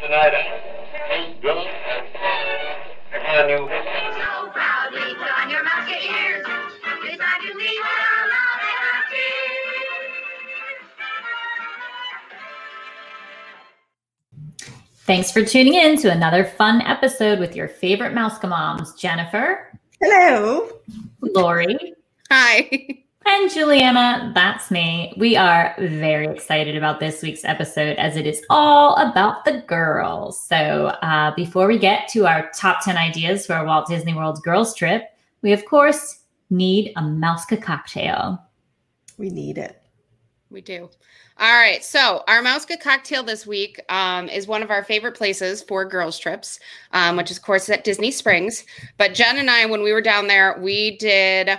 Tonight, Bill, I got a new. So proudly put on your musket ears. Beside you leave our love and our tears. Thanks for tuning in to another fun episode with your favorite mouse moms, Jennifer, Hello. Lori, Hi. and Juliana. That's me. We are very excited about this week's episode as it is all about the girls. So, uh, before we get to our top 10 ideas for a Walt Disney World girls trip, we of course need a Mouska cocktail. We need it. We do. All right. So our Mouska cocktail this week um, is one of our favorite places for girls trips, um, which is of course at Disney Springs. But Jen and I, when we were down there, we did.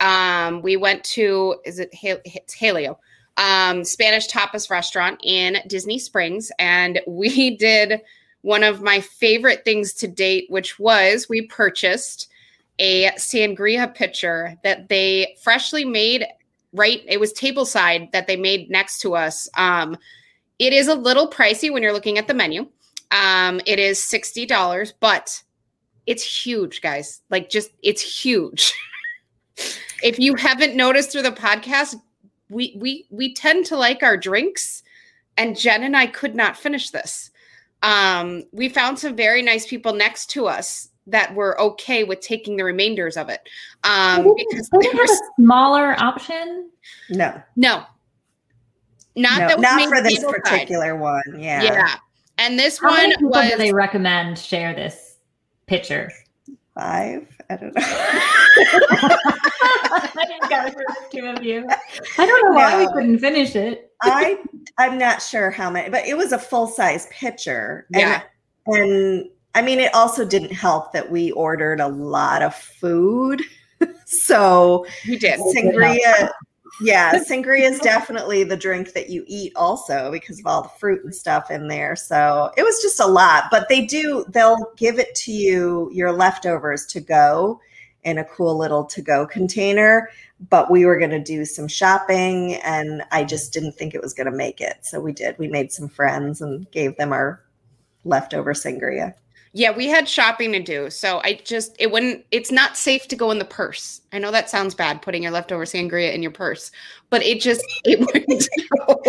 Um, we went to is it it's Jaleo, um, Spanish tapas restaurant in Disney Springs, and we did one of my favorite things to date, which was we purchased a sangria pitcher that they freshly made right it was tableside that they made next to us. Um it is a little pricey when you're looking at the menu. Um it is $60 but it's huge guys. Like just it's huge if you haven't noticed through the podcast we we we tend to like our drinks and jen and i could not finish this um we found some very nice people next to us that were okay with taking the remainders of it um because they there were a smaller option? No, no. Not no, that was not made for this tableside. particular one. Yeah. Yeah. And this How many one people was do they recommend share this picture? Five. I don't know. I didn't got the two of you. I don't know why we couldn't finish it. I I'm not sure how many, but it was a full size pitcher. And, Yeah. And I mean, it also didn't help that we ordered a lot of food. so we did. sangria, yeah, sangria is definitely the drink that you eat also because of all the fruit and stuff in there. So it was just a lot, but they do, they'll give it to you, your leftovers to go in a cool little to go container. But we were going to do some shopping and I just didn't think it was going to make it. So we did. We made some friends and gave them our leftover sangria. Yeah, we had shopping to do. So I just it wouldn't it's not safe to go in the purse. I know that sounds bad putting your leftover sangria in your purse, but it just it wouldn't go.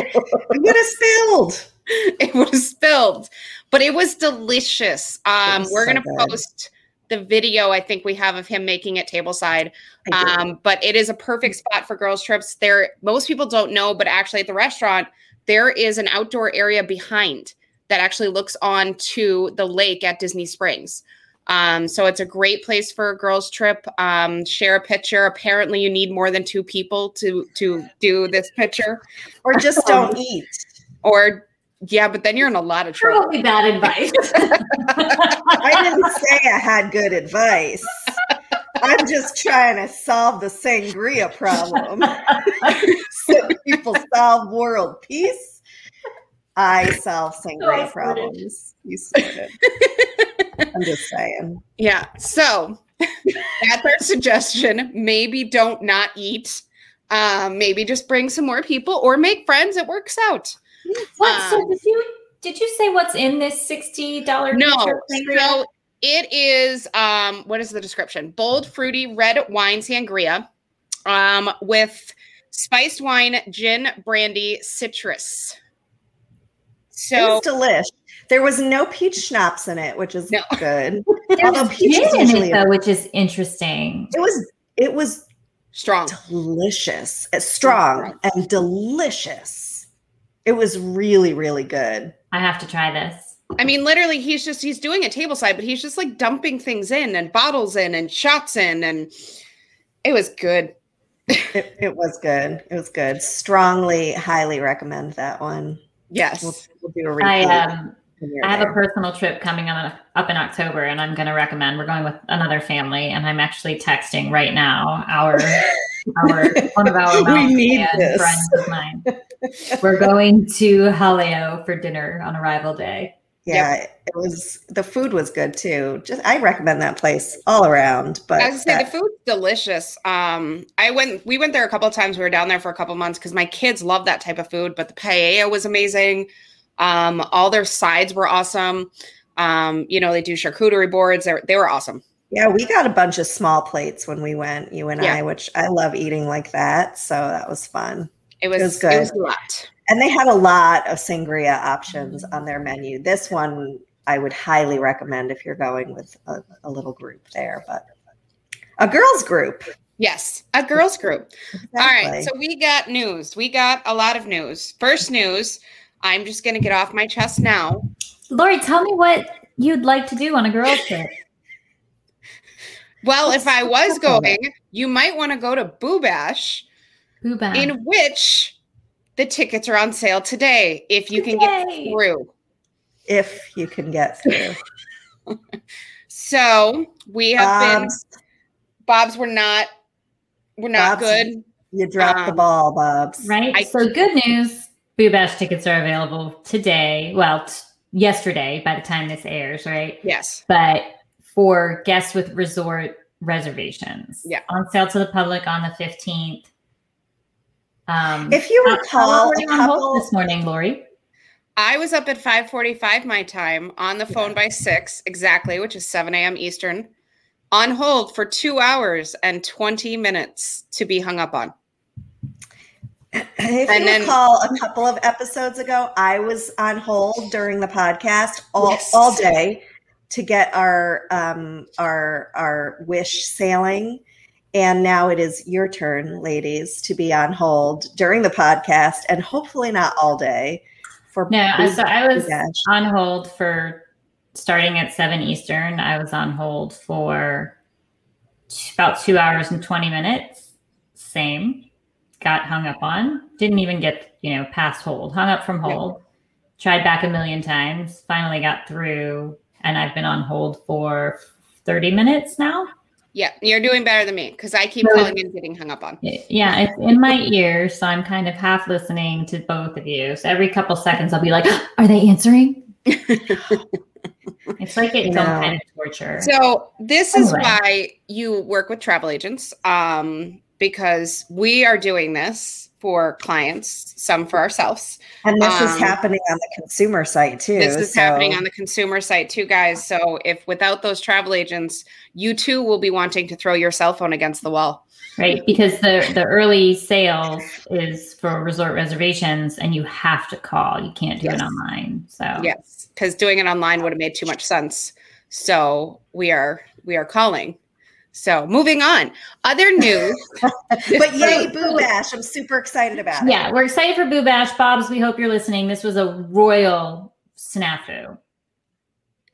We would have spilled. it would have spilled. But it was delicious. Um was we're so gonna good. post the video I think we have of him making it tableside. Um, but it is a perfect spot for girls' trips. There, most people don't know, but actually at the restaurant, there is an outdoor area behind that actually looks on to the lake at Disney Springs. Um, so it's a great place for a girls' trip. Um, share a picture. Apparently, you need more than two people to to do this picture. or just don't eat. Or yeah, but then you're in a lot of trouble. Probably bad advice. I didn't say I had good advice. I'm just trying to solve the sangria problem. so people solve world peace. I solve sangria Oh, problems. You started. I'm just saying. Yeah. So that's our suggestion. Maybe don't not eat. Um, maybe just bring some more people or make friends. It works out. what? So Um, did you did you say what's in this sixty dollar? No. So it is um what is the description? Bold, fruity red wine sangria um with spiced wine, gin, brandy, citrus. It So was delish. There was no peach schnapps in it, which is No. good. There's Although peach gin in it though, which is interesting. It was it was strong. delicious, strong and delicious. It was really, really good. I have to try this. I mean, literally, he's just he's doing a tableside, but he's just like dumping things in and bottles in and shots in, and it was good. It, it was good. It was good. Strongly, highly recommend that one. Yes. We'll, we'll do a repeat. I um I have a personal trip coming on up in October, and I'm going to recommend. We're going with another family, and I'm actually texting right now our our one of our We need friends of mine. We're going to Jaleo for dinner on arrival day. Yeah, it was the food was good too. Just I recommend that place all around. But I say, that- the food's delicious. Um, I went, we went there a couple of times. We were down there for a couple of months because my kids love that type of food. But the paella was amazing. Um, all their sides were awesome. Um, you know, they do charcuterie boards. They they were awesome. yeah, we got a bunch of small plates when we went, you and Yeah. I, which I love eating like that. So that was fun. It was, was it was a lot. And they had a lot of sangria options mm-hmm. on their menu. This one I would highly recommend if you're going with a, a little group there, but a girls group. Yes, a girls group. All right, so we got news. We got a lot of news. First news. I'm just going to get off my chest now. Lori, tell me what you'd like to do on a girls' trip. Well, Let's if I was going, you might want to go to Boo Bash. Boo Bam. in which the tickets are on sale today if you can get through. if you can get through. So we have been Bob's, Bob's were not we're not Bob's- good. you dropped the um, ball, Bobs. right? I- so good news. Boo Bash tickets are available today. Well, t- yesterday by the time this airs, right? Yes. But for guests with resort reservations. Yeah. On sale to the public on the 15th. Um, If you how- how recall, were you on hold this morning, Lori. I was up at 545 my time on the phone by six exactly, which is 7 a.m. Eastern, on hold for two hours and 20 minutes to be hung up on. if and you then- recall, a couple of episodes ago, I was on hold during the podcast all, Yes. all day to get our um, our our wish sailing. And now it is your turn, ladies, to be on hold during the podcast and hopefully not all day. For No, I- so I was on hold for starting at 7 Eastern. I was on hold for about two hours and 20 minutes. Same. Got hung up on. Didn't even get, you know, past hold. Hung up from hold. Tried back a million times. Finally got through. And I've been on hold for 30 minutes now. Yeah, you're doing better than me because I keep No. calling and getting hung up on. Yeah, it's in my ear. So I'm kind of half listening to both of you. So every couple seconds, I'll be like, are they answering? It's like its own No. kind of torture. So this is why you work with travel agents, um, because we are doing this for clients, some for ourselves. And this is Um, happening on the consumer site too. This is so- happening on the consumer site too, guys. So if without those travel agents, you too will be wanting to throw your cell phone against the wall. right? Because the the early sales is for resort reservations, and you have to call. You can't do Yes. it online. So Yes, because doing it online would have made too much sense. So we are we are calling. So moving on. Other news. But yay, Boo Bash! I'm super excited about it. yeah, we're excited for Boo Bash, Bob's. We hope you're listening. This was a royal snafu.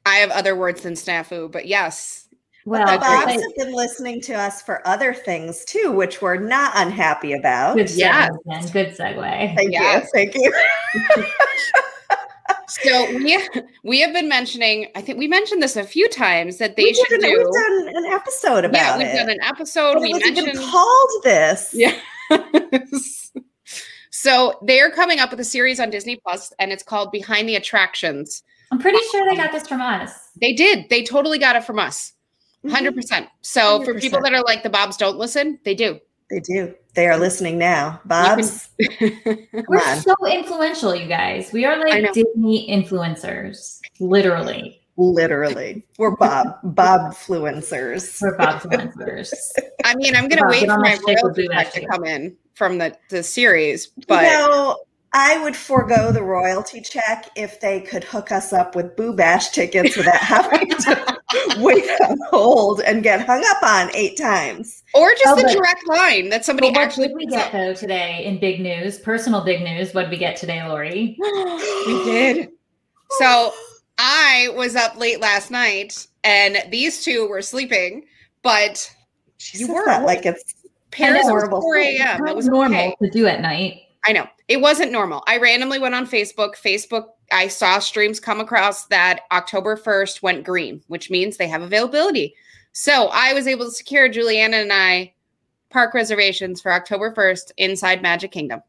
I have other words than snafu, but yes, Well, the Bobs it's have been listening to us for other things too, which we're not unhappy about. good Yes. segue. Good segue. Thank Yes. you. Thank you. So we we have been mentioning. I think we mentioned this a few times that they we should did, do. We've done an episode about yeah, we've it. done an episode. But we it was even mentioned. called this. Yeah. so they're coming up with a series on Disney Plus, and it's called Behind the Attractions. I'm pretty sure they got this from us. They did. They totally got it from us. Mhm. 100%. So for people that are like the Bobs don't listen, they do. They do. They are listening now. Bob's. Come We're on. so influential, you guys. We are like Disney influencers, literally. Literally. We're Bob. Bob fluencers. We're Bob influencers. I mean, I'm going to wait for my that stick royalty check to come in from the, the series, but you know, I would forego the royalty check if they could hook us up with Boo Bash tickets without having to wait on hold and get hung up on eight times. or just Oh, the but- direct line that somebody But what actually did we get up. though today in big news, personal big news? What did we get today, Lori? we did. So I was up late last night, and these two were sleeping, but She You were that awake. like it's Paris was horrible. 4 a.m. It was normal okay. to do at night. I know it wasn't normal. I randomly went on Facebook. Facebook, I saw streams come across that October 1st went green, which means they have availability. So I was able to secure Juliana and I park reservations for October 1st inside Magic Kingdom.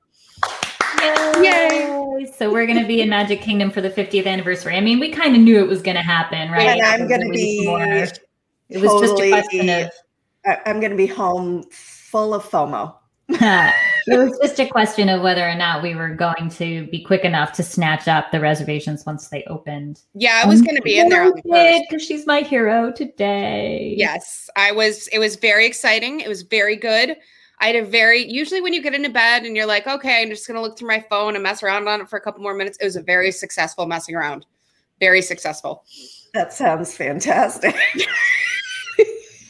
Yay! guys. So we're gonna be in Magic Kingdom for the 50th anniversary. I mean, we kind of knew it was gonna happen, right? And I'm gonna be more- It was just a question of. I'm going to be home full of FOMO. it was just a question of whether or not we were going to be quick enough to snatch up the reservations once they opened. Yeah, I was going to be in there on the because she's my hero today. Yes, I was. It was very exciting. It was very good. I had a very usually when you get into bed and you're like, okay, I'm just gonna look through my phone and mess around on it for a couple more minutes. It was a very successful messing around. Very successful. That sounds fantastic.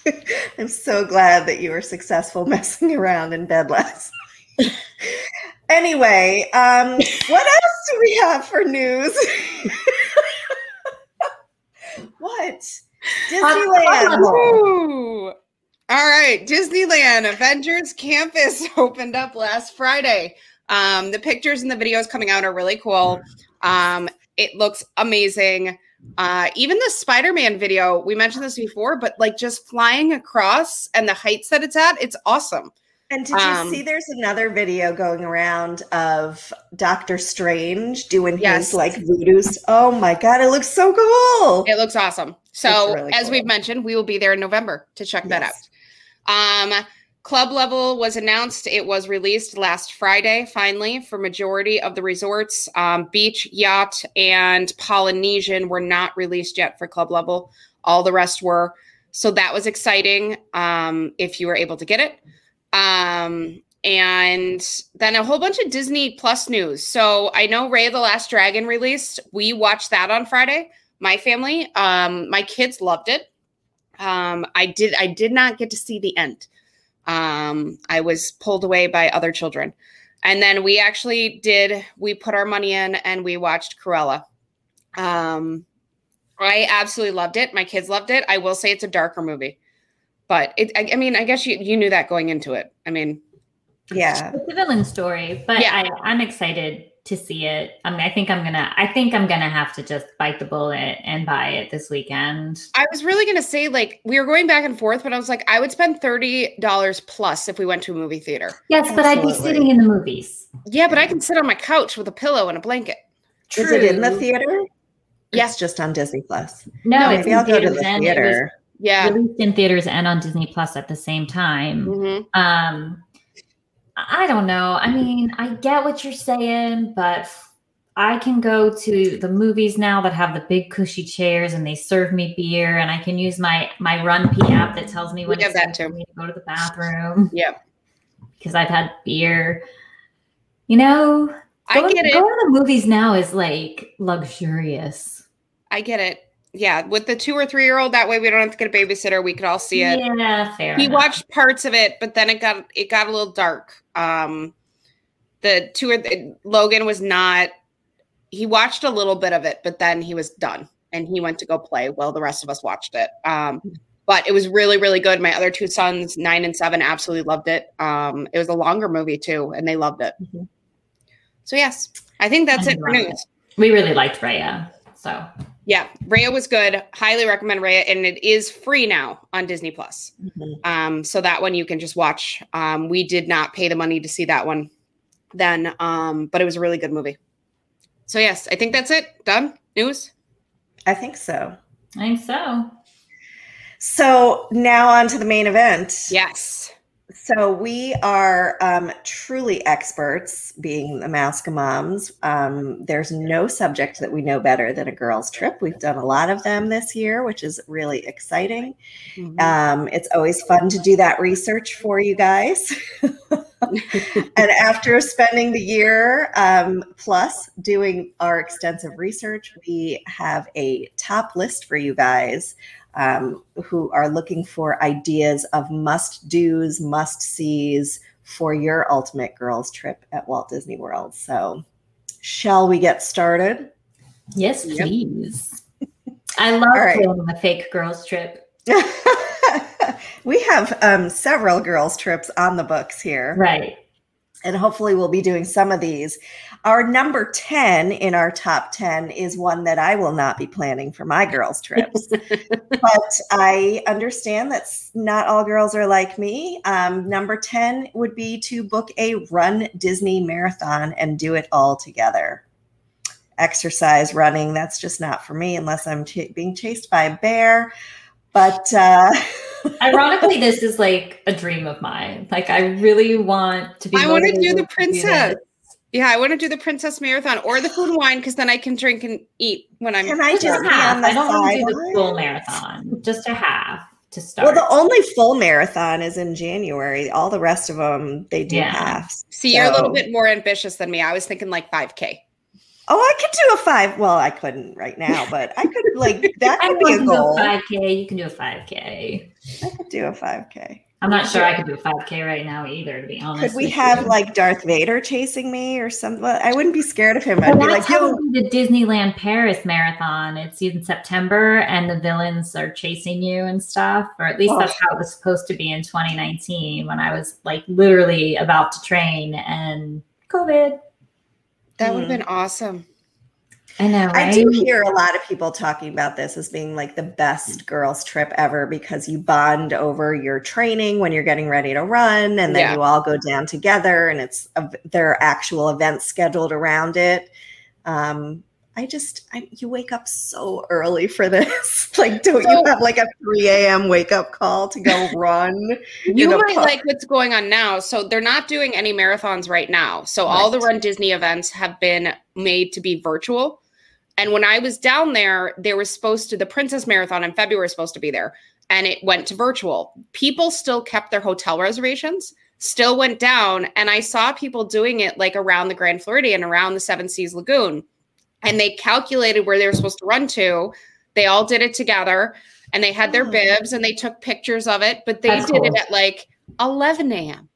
I'm so glad that you were successful messing around in bed last night. anyway, um, what else do we have for news? what? Disneyland. All right, Disneyland Avengers Campus opened up last Friday. Um, the pictures and the videos coming out are really cool. Um, it looks amazing. Uh, even the Spider-Man video, we mentioned this before, but like just flying across and the heights that it's at, it's awesome. And did you Um, see there's another video going around of Doctor Strange doing Yes. his like voodoo? Oh my god, it looks so cool. It looks awesome. So, really as cool. we've mentioned, we will be there in November to check that out. Um, club level was announced. It was released last Friday, finally, for majority of the resorts. Um, Beach, Yacht, and Polynesian were not released yet for club level. All the rest were. So that was exciting. Um, if you were able to get it. Um, and then a whole bunch of Disney Plus news. So I know Raya and the Last Dragon released. We watched that on Friday. My family, um, my kids loved it. Um, I did. I did not get to see the end. Um, I was pulled away by other children, and then we actually did. We put our money in and we watched Cruella. Um, I absolutely loved it. My kids loved it. I will say it's a darker movie, but it. I, I mean, I guess you you knew that going into it. I mean, Yeah. It's a villain story, but Yeah. I, I'm excited to see it. I mean, I think I'm gonna. I think I'm gonna have to just bite the bullet and buy it this weekend. I was really gonna say like we were going back and forth, but I was like, I would spend thirty dollars plus if we went to a movie theater. Yes, but I'd be sitting in the movies. Yeah, but I can sit on my couch with a pillow and a blanket. Is it in the theater? Yes. Just on Disney Plus. No, No, it's Maybe in I'll go to the and was theater. Yeah. released in theaters and on Disney Plus at the same time. Mhm. Um, I don't know. I mean, I get what you're saying, but I can go to the movies now that have the big cushy chairs and they serve me beer, and I can use my my RunPee app that tells me when it's time that me to go to the bathroom Yeah. because I've had beer. You know, I going, get it. Going to the movies now is like luxurious. I get it. Yeah, with the two or three year old, that way we don't have to get a babysitter. We could all see it. Yeah, fair. We enough. watched parts of it, but then it got it got a little dark. Um, the two or th- Logan was not. He watched a little bit of it, but then he was done, and he went to go play while the rest of us watched it. Um, but it was really, really good. My other two sons, nine and seven, absolutely loved it. Um, it was a longer movie too, and they loved it. Mhm. So yes, I think that's I it for news. We really liked Raya, so Yeah, Raya was good. Highly recommend Raya, and it is free now on Disney Plus. Mhm. Um, so that one you can just watch. Um, we did not pay the money to see that one then, um, but it was a really good movie. So yes, I think that's it. Done. News. I think so. I think so. So now on to the main event. Yes. So we are um, truly experts, being the Masca moms. Um, there's no subject that we know better than a girls' trip. We've done a lot of them this year, which is really exciting. Um, it's always fun to do that research for you guys. and after spending the year um, plus doing our extensive research, we have a top list for you guys um, who are looking for ideas of must do's, must sees for your ultimate girls trip at Walt Disney World. So, shall we get started? Yes, Yep. please. I love right. a fake girls trip. we have um, several girls trips on the books here. Right. And hopefully we'll be doing some of these. Our number 10 in our top 10 is one that I will not be planning for my girls' trips. but I understand that not all girls are like me. Um, number 10 would be to book a Run Disney marathon and do it all together. exercise running. That's just not for me unless I'm ch- being chased by a bear. But uh, Ironically, this is like a dream of mine. Like I really want to be. I want to do the this. princess. Yeah, I want to do the princess marathon or the food and wine because then I can drink and eat when I'm. can I Just just a be half. I don't want to do the full marathon. Just a half to start. Well, the only full marathon is in January. All the rest of them, they do Yeah. halves. See, you're a little bit more ambitious than me. I was thinking like 5K. Oh, I could do a five. Well, I couldn't right now, but I could like that could be a to do a goal. 5K. You can do a 5K. I could do a five k. I'm not sure I could do a 5K right now either, to be honest. Could we have you. like Darth Vader chasing me or something? I wouldn't be scared of him. I'd Well, be like, how yo, the Disneyland Paris marathon. It's in September, and the villains are chasing you and stuff. Or at least Oh. that's how it was supposed to be in 2019 when I was like literally about to train and COVID. That would have Hmm. been awesome. I know, I do hear a lot of people talking about this as being like the best girls' trip ever because you bond over your training when you're getting ready to run, and then Yeah. you all go down together, and it's a, there are actual events scheduled around it. Um, I just, I, you wake up so early for this. like, don't you have like a 3 a.m. wake up call to go run? You might pub- like what's going on now. So they're not doing any marathons right now. So all the Run Disney events have been made to be virtual. And when I was down there, there was supposed to the Princess Marathon in February was supposed to be there, and it went to virtual. People still kept their hotel reservations, still went down, and I saw people doing it like around the Grand Floridian, around the Seven Seas Lagoon, and they calculated where they were supposed to run to. They all did it together, and they had their Oh. bibs and they took pictures of it, but they That's did it at like 11 a.m.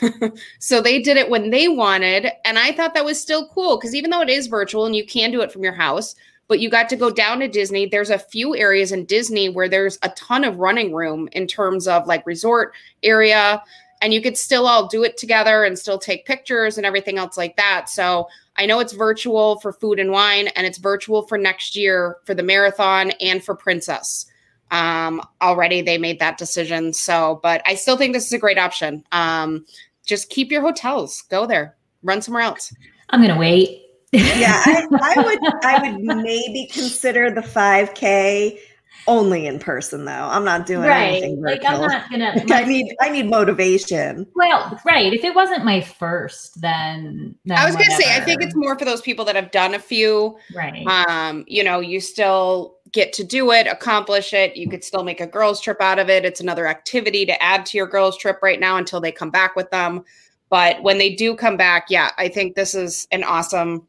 so they did it when they wanted. And I thought that was still cool because even though it is virtual and you can do it from your house, but you got to go down to Disney. There's a few areas in Disney where there's a ton of running room in terms of like resort area. And you could still all do it together and still take pictures and everything else like that. So I know it's virtual for food and wine, and it's virtual for next year for the marathon and for Princess. Um already they made that decision so but i still think this is a great option. Um just keep your hotels. Go there. Run somewhere else. I'm gonna wait. yeah, I, I would I would maybe consider the 5K only in person though. I'm not doing right. anything Like. I'm not gonna. I need I need motivation. well, right. If it wasn't my first, then, then i was gonna say i think it's more for those people that have done a few right. um you know you still get to do it accomplish it you could still make a girls trip out of it it's another activity to add to your girls trip right now until they come back with them but when they do come back yeah i think this is an awesome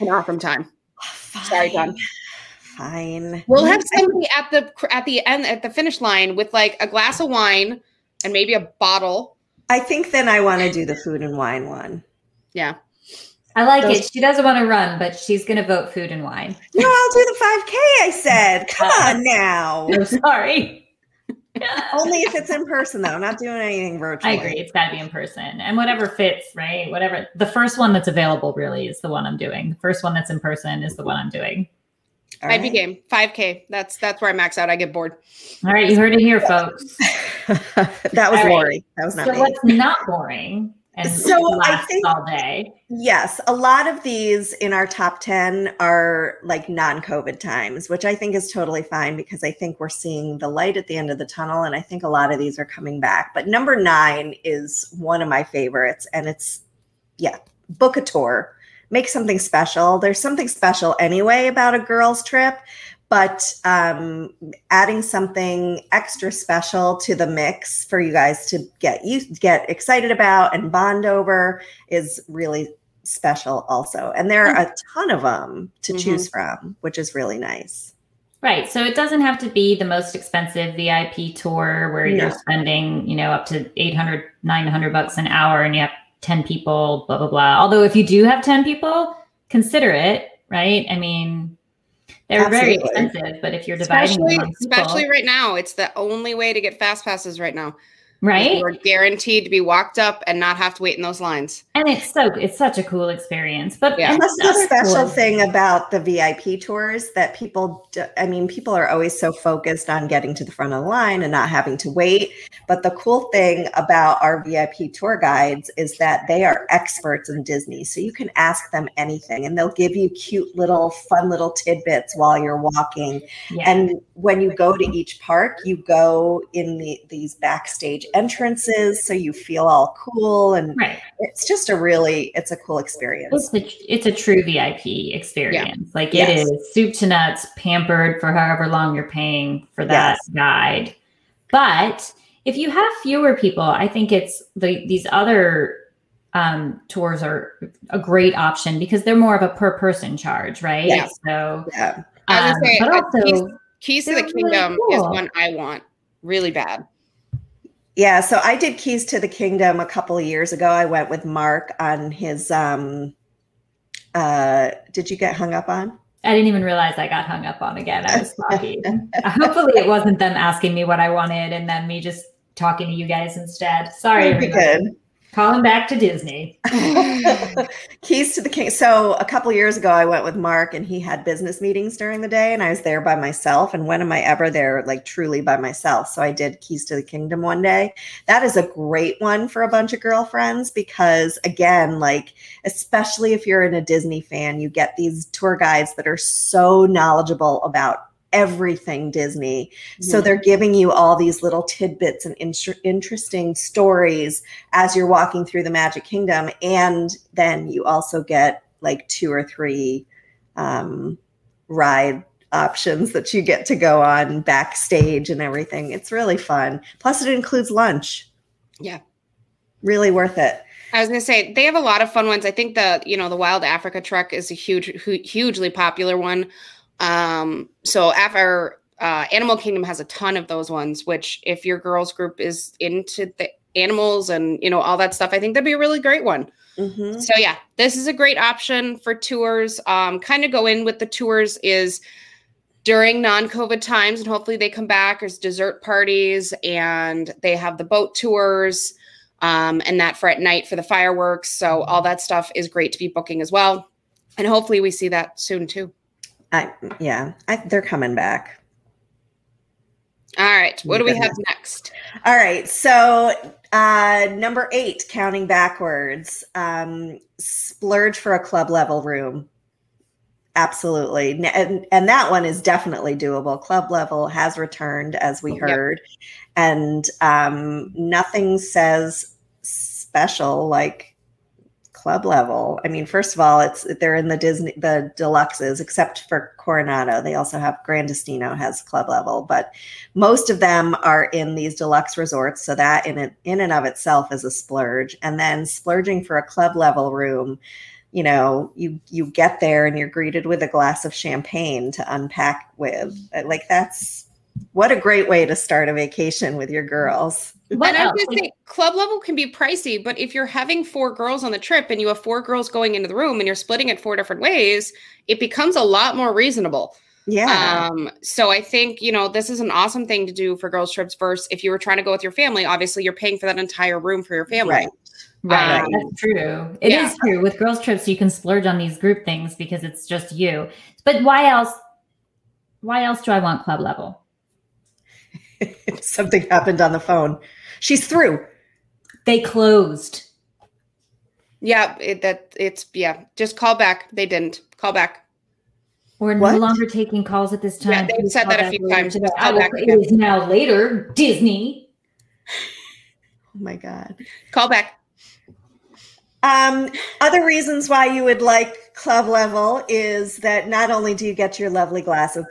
an awesome time Sorry, Dawn. Fine. We'll have somebody at the at the end at the finish line with like a glass of wine and maybe a bottle. I think then I want to do the food and wine one. Yeah. I like those- it. She doesn't want to run, but she's gonna vote food and wine. No, I'll do the 5K. I said, come Uh, on now. I'm sorry. Only if it's in person though. I'm not doing anything virtual. I agree. It's got to be in person, and whatever fits, right? Whatever. The first one that's available really is the one I'm doing. The first one that's in person is the one I'm doing. All I'd be game. 5K. That's that's where I max out. I get bored. All right, you heard it here, folks. that was All right. Lori. That was not So me. what's not boring and So I think- all day? Yes, a lot of these in our top 10 are like non COVID times, which I think is totally fine because I think we're seeing the light at the end of the tunnel. And I think a lot of these are coming back. But number nine is one of my favorites. And it's, yeah, book a tour, make something special. There's something special anyway about a girls' trip. But um, adding something extra special to the mix for you guys to get you get excited about and bond over is really special also and there are a ton of them to Mhm. choose from which is really nice Right. So it doesn't have to be the most expensive VIP tour where you're spending, you know, up to 800, 900 bucks an hour and you have 10 people, blah, blah, blah. Although if you do have 10 people, consider it, right? I mean, they're very expensive, but if you're dividing Especially them among especially people, right now. It's the only way to get fast passes right now. right? You're guaranteed to be walked up and not have to wait in those lines. And it's so, it's such a cool experience. But Yeah. and That's the special cool- thing about the VIP tours that people, I mean, people are always so focused on getting to the front of the line and not having to wait. But the cool thing about our VIP tour guides is that they are experts in Disney. So you can ask them anything and they'll give you cute little, fun little tidbits while you're walking. Yeah. And when you go to each park, you go in the, these backstage entrances. So you feel all cool. And right. it's just a really, it's a cool experience. It's a, it's a true VIP experience. Like it Yes. is soup to nuts, pampered for however long you're paying for that Yes. guide. But if you have fewer people, I think it's the these other um, tours are a great option because they're more of a per person charge, right? Yeah. So, Yeah. I was um, say, but uh, also, Keys, Keys to the they're really Kingdom is one I want really bad. Yeah, so I did Keys to the Kingdom a couple of years ago. I went with Mark on his um uh did you get hung up on? I didn't even realize I got hung up on again. I was talking. Hopefully, it wasn't them asking me what I wanted and then me just talking to you guys instead. Sorry, everybody. Calling back to Disney. Keys to the King. So a couple years ago, I went with Mark, and he had business meetings during the day, and I was there by myself. And when am I ever there, like truly by myself? So I did Keys to the Kingdom one day. That is a great one for a bunch of girlfriends because, again, like especially if you're in a Disney fan, you get these tour guides that are so knowledgeable about everything Disney. So they're giving you all these little tidbits and inter- interesting stories as you're walking through the Magic Kingdom, and then you also get like two or three um, ride options that you get to go on backstage and everything. It's really fun. Plus, it includes lunch. Yeah. really worth it. I was gonna say they have a lot of fun ones. I think the you know the Wild Africa truck is a huge, hu- hugely popular one. Um, so after uh, Animal Kingdom has a ton of those ones. Which if your girls group is into the animals and you know all that stuff, I think that'd be a really great one. Mhm. So yeah, this is a great option for tours. Um, kind of go in with the tours is during non-COVID times, and hopefully they come back. There's dessert parties, and they have the boat tours, um, and that for at night for the fireworks. So all that stuff is great to be booking as well, and hopefully we see that soon too. I, yeah, I, they're coming back. All right, what do we have next? All right. So, uh, number eight, counting backwards, um, splurge for a club level room. Absolutely. And, and that one is definitely doable. Club level has returned, as we Yep. heard. And um, nothing says special like club level. I mean, first of all, it's they're in the Disney the deluxes, except for Coronado. They also have Gran Destino has club level, but most of them are in these deluxe resorts so that in it, in and of itself is a splurge and then splurging for a club level room you know you you get there and you're greeted with a glass of champagne to unpack with like that's what a great way to start a vacation with your girls What and I was else? gonna club level can be pricey, but if you're having four girls on the trip and you have four girls going into the room and you're splitting it four different ways, it becomes a lot more reasonable. yeah Um, so I think, you know, this is an awesome thing to do for girls' trips versus if you were trying to go with your family, obviously you're paying for that entire room for your family. Right. Right, Um, that's true. It is yeah. true. With girls' trips, you can splurge on these group things because it's just you. But why else? Why else do I want club level? something happened on the phone she's through They closed. Yeah, it, that it's yeah. Just call back. They didn't call back. We're What? no longer taking calls at this time. Yeah, they've said that a few times. today. Call back, It yeah. is now later. Disney. oh my god Call back. Um, other reasons why you would like club level is that not only do you get your lovely glass of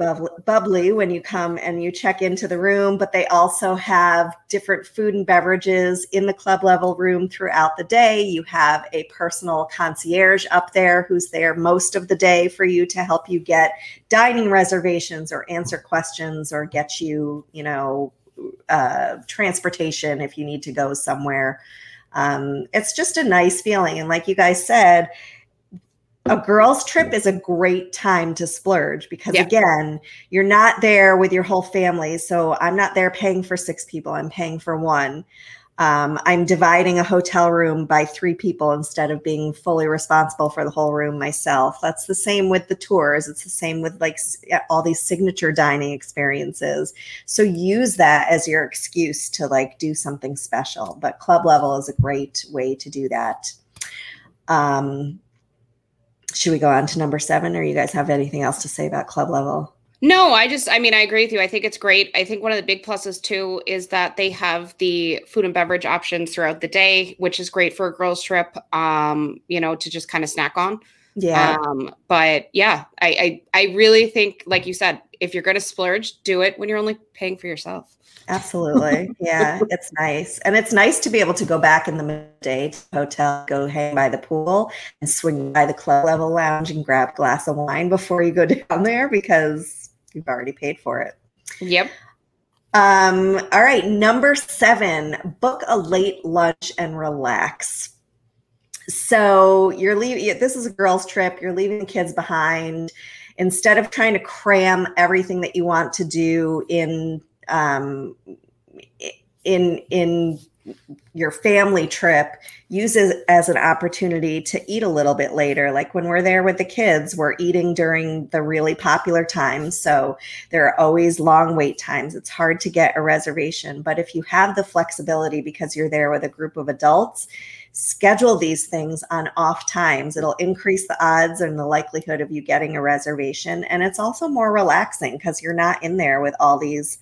bubbly, when you come and you check into the room, but they also have different food and beverages in the club level room throughout the day. You have a personal concierge up there who's there most of the day for you to help you get dining reservations or answer questions or get you, you know, uh, transportation if you need to go somewhere um, it's just a nice feeling and like you guys said a girls trip is a great time to splurge because Yeah. again you're not there with your whole family so i'm not there paying for six people i'm paying for one Um, I'm dividing a hotel room by three people instead of being fully responsible for the whole room myself. That's the same with the tours. It's the same with like all these signature dining experiences. So use that as your excuse to like do something special. But club level is a great way to do that. Um, should we go on to number seven, or you guys have anything else to say about club level? No, I just, I mean, I agree with you. I think it's great. I think one of the big pluses too is that they have the food and beverage options throughout the day, which is great for a girls' trip, um, you know, to just kind of snack on. Yeah, Um, but yeah, I, I, I really think, like you said, if you're going to splurge, do it when you're only paying for yourself. absolutely. Yeah, it's nice. And it's nice to be able to go back in the midday to the hotel, go hang by the pool and swing by the club level lounge and grab a glass of wine before you go down there because you've already paid for it. Yep. Um, all right, number seven, book a late lunch and relax. So you're leaving, this is a girls' trip, you're leaving the kids behind. Instead of trying to cram everything that you want to do in um, in in your family trip, use it as an opportunity to eat a little bit later. Like when we're there with the kids, we're eating during the really popular times. So there are always long wait times. It's hard to get a reservation. But if you have the flexibility because you're there with a group of adults, schedule these things on off times. It'll increase the odds and the likelihood of you getting a reservation. And it's also more relaxing because you're not in there with all these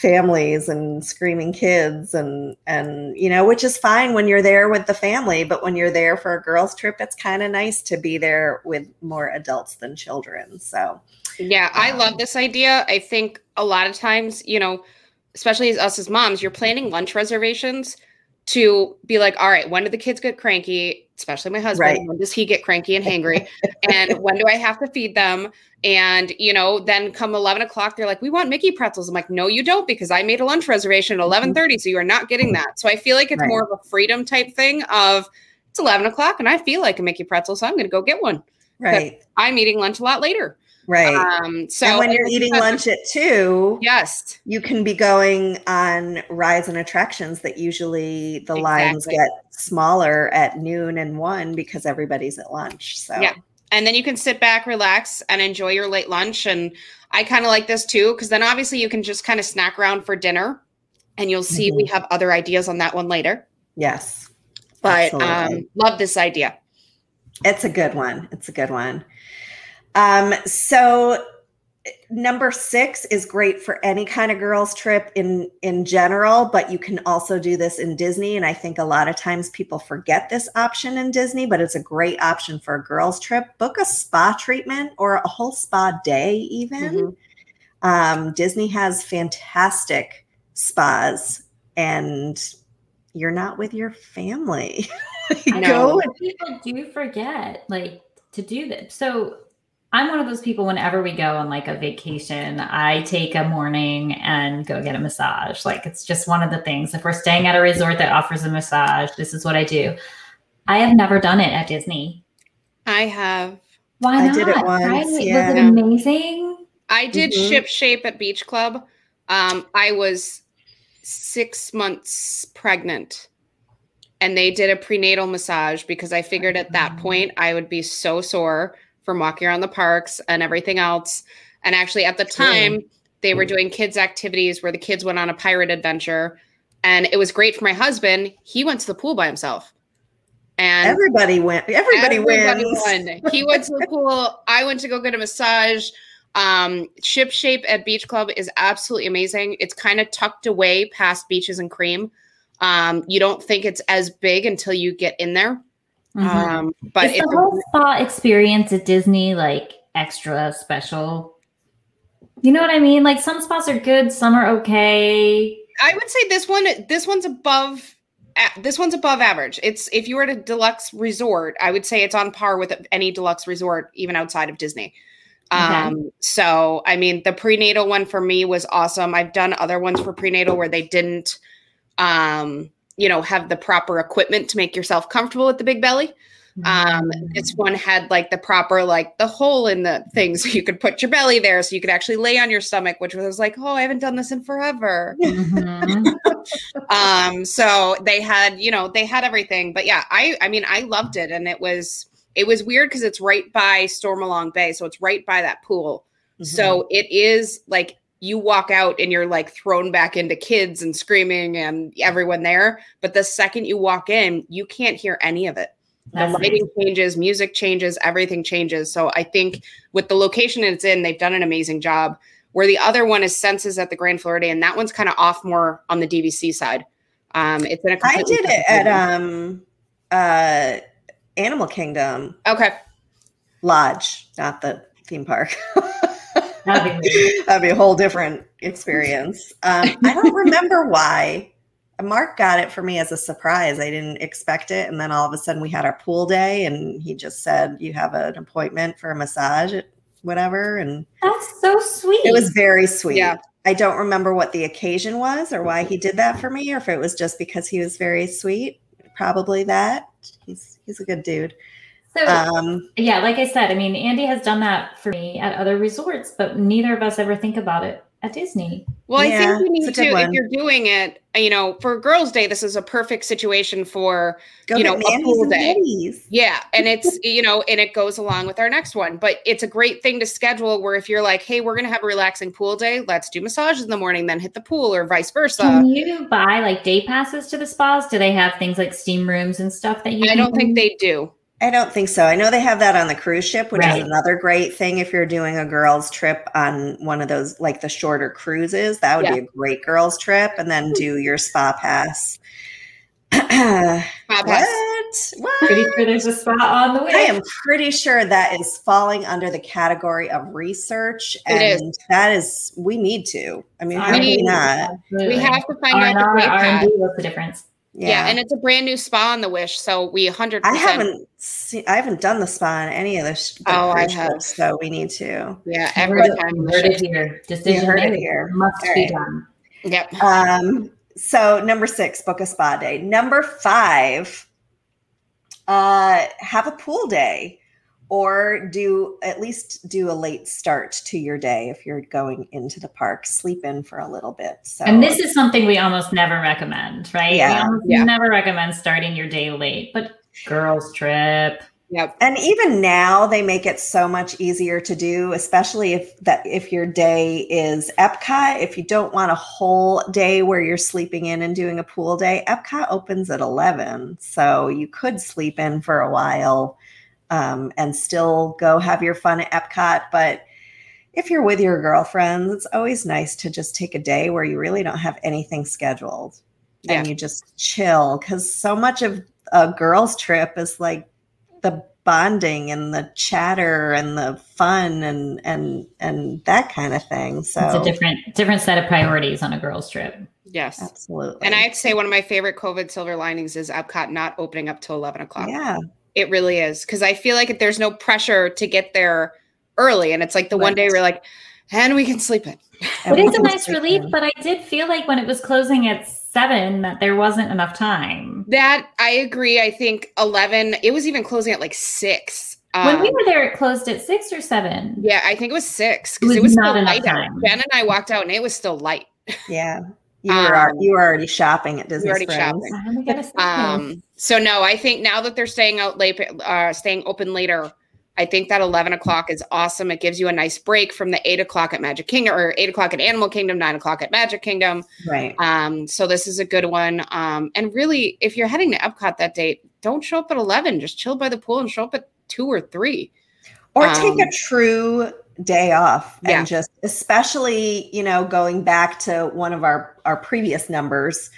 families and screaming kids and and you know which is fine when you're there with the family but when you're there for a girls trip it's kind of nice to be there with more adults than children so Yeah, I Um, love this idea. I think a lot of times, you know, especially as us as moms, you're planning lunch reservations to be like, all right, when do the kids get cranky? Especially my husband. Right. When does he get cranky and hangry? and when do I have to feed them? And you know, then come eleven o'clock, they're like, "We want Mickey pretzels." I'm like, "No, you don't, because I made a lunch reservation at mm-hmm. eleven thirty, so you are not getting that." So I feel like it's Right. more of a freedom type thing. Of it's eleven o'clock, and I feel like a Mickey pretzel, so I'm going to go get one. right I'm eating lunch a lot later. Right Um, so and when you're eating lunch at two yes, you can be going on rides and attractions that usually the lines get smaller at noon and one because everybody's at lunch so Yeah. and then you can sit back, relax, and enjoy your late lunch. And I kind of like this too, because then obviously you can just kind of snack around for dinner, and you'll see we have other ideas on that one later. yes But um, love this idea. It's a good one. It's a good one. Um, so number six is great for any kind of girls trip in in general, but you can also do this in Disney. And I think a lot of times people forget this option in Disney, but it's a great option for a girls trip. Book a spa treatment or a whole spa day, even. Mhm. Um, Disney has fantastic spas, and you're not with your family. I know people do forget like to do this. So I'm one of those people whenever we go on like a vacation, I take a morning and go get a massage. Like it's just one of the things. If we're staying at a resort that offers a massage, this is what I do. I have never done it at Disney. I have. Why I not? did it once, Right? Was it amazing? I did Mhm. ship shape at Beach Club. Um, I was six months pregnant. And they did a prenatal massage because I figured at that point I would be so sore from walking around the parks and everything else. And actually, at the time, they were doing kids' activities where the kids went on a pirate adventure. And it was great for my husband. He went to the pool by himself. And Everybody went. Everybody, Everybody wins. won. He went to the pool. I went to go get a massage. Um, Ship Shape at Beach Club is absolutely amazing. It's kind of tucked away past Beaches and Cream. Um, you don't think it's as big until you get in there. Mhm. Um, but is it's the whole spa experience at Disney like extra special? You know what I mean? Like some spas are good, some are okay. I would say this one this one's above this one's above average. It's if you were at a deluxe resort, I would say it's on par with any deluxe resort even outside of Disney. Okay. Um so I mean the prenatal one for me was awesome. I've done other ones for prenatal where they didn't um you know have the proper equipment to make yourself comfortable with the big belly. Um, Mm. this one had like the proper like the hole in the thing, so you could put your belly there, so you could actually lay on your stomach, which was like, oh, I haven't done this in forever. Mhm. um, so they had, you know, they had everything. But yeah, I, I mean, I loved it, and it was, it was weird because it's right by Stormalong Bay, so it's right by that pool. Mm-hmm. So it is like you walk out and you're like thrown back into kids and screaming and everyone there. But the second you walk in, you can't hear any of it. The That's lighting changes, music changes, everything changes. So I think with the location it's in, they've done an amazing job. Where the other one is Senses at the Grand Floridian, and that one's kind of off more on the DVC side. Um, it's in a I did it at um uh Animal Kingdom okay. Lodge, not the theme park. That'd be That'd be a whole different experience. Um, I don't remember why. Mark got it for me as a surprise. I didn't expect it. And then all of a sudden we had our pool day and he just said, You have an appointment for a massage at whatever. And That's so sweet. it was very sweet. Yeah. I don't remember what the occasion was or why he did that for me, or if it was just because he was very sweet. Probably that. He's he's a good dude. So. Um, yeah, like I said, I mean, Andy has done that for me at other resorts, but neither of us ever think about it at Disney. Well, I think you it's need to, good if you're doing it, you know, for Girls' Day, this is a perfect situation for go You know, a pool day. Betty's. Yeah, and it's you know, and it goes along with our next one. But it's a great thing to schedule where if you're like, hey, we're gonna have a relaxing pool day, let's do massages in the morning, then hit the pool, or vice versa. Can you buy like day passes to the spas? Do they have things like steam rooms and stuff that you? I can don't think they do. I don't think so. I know they have that on the cruise ship, which Right. is another great thing if you're doing a girls' trip on one of those, like the shorter cruises. That would Yeah. be a great girls' trip, and then do your spa pass. Spa what? pass. What? Pretty sure there's a spa on the way. I am pretty sure that is falling under the category of research, It and is. that is we need to. I mean, how We do we not? We have to find R out the R&D, What's the difference? Yeah. and it's a brand new spa on the Wish, so we 100. I haven't seen, I haven't done the spa on any of the, sh- the Oh, I have. ships, so we need to. Yeah, every heard time. you the heard it ship- here. Decision heard it here. Must All be right. done. Yep. Um, so number six, book a spa day. Number five, uh, have a pool day or do at least do a late start to your day if you're going into the park. Sleep in for a little bit. So And this is something we almost never recommend, right? Yeah. We almost Yeah. never recommend starting your day late, but girls' trip. Yep. and even now they make it so much easier to do especially if that if your day is epcot if you don't want a whole day where you're sleeping in and doing a pool day epcot opens at 11 so you could sleep in for a while um, and still go have your fun at epcot but if you're with your girlfriends it's always nice to just take a day where you really don't have anything scheduled and you just chill because so much of a girls trip is like the bonding and the chatter and the fun and and and that kind of thing so It's a different different set of priorities on a girls' trip. Yes. absolutely And I have to say, one of my favorite COVID silver linings is Epcot not opening up till 11 o'clock. yeah It really is. Because I feel like there's no pressure to get there early. And it's like the one day we're like, and we can sleep in. It is a nice sleeping. relief, but I did feel like when it was closing at seven that there wasn't enough time. That I agree. I think 11, it was even closing at like six. when we Um, were there, it closed at six or seven. yeah, I think it was six because it was was, not still enough light out. time. Jen and I walked out and it was still light. yeah you were Um, you were already shopping at Disney already Springs. shopping. I haven't got a second. Um, so no, I think now that they're staying out late, uh, staying open later, I think that 11 o'clock is awesome. It gives you a nice break from the eight o'clock at Magic Kingdom or eight o'clock at Animal Kingdom, nine o'clock at Magic Kingdom. Right. Um, so this is a good one. Um, and really, if you're heading to Epcot that date, don't show up at 11. Just chill by the pool and show up at two or three. Or Um, take a true day off and just especially, you know, going back to one of our our previous numbers,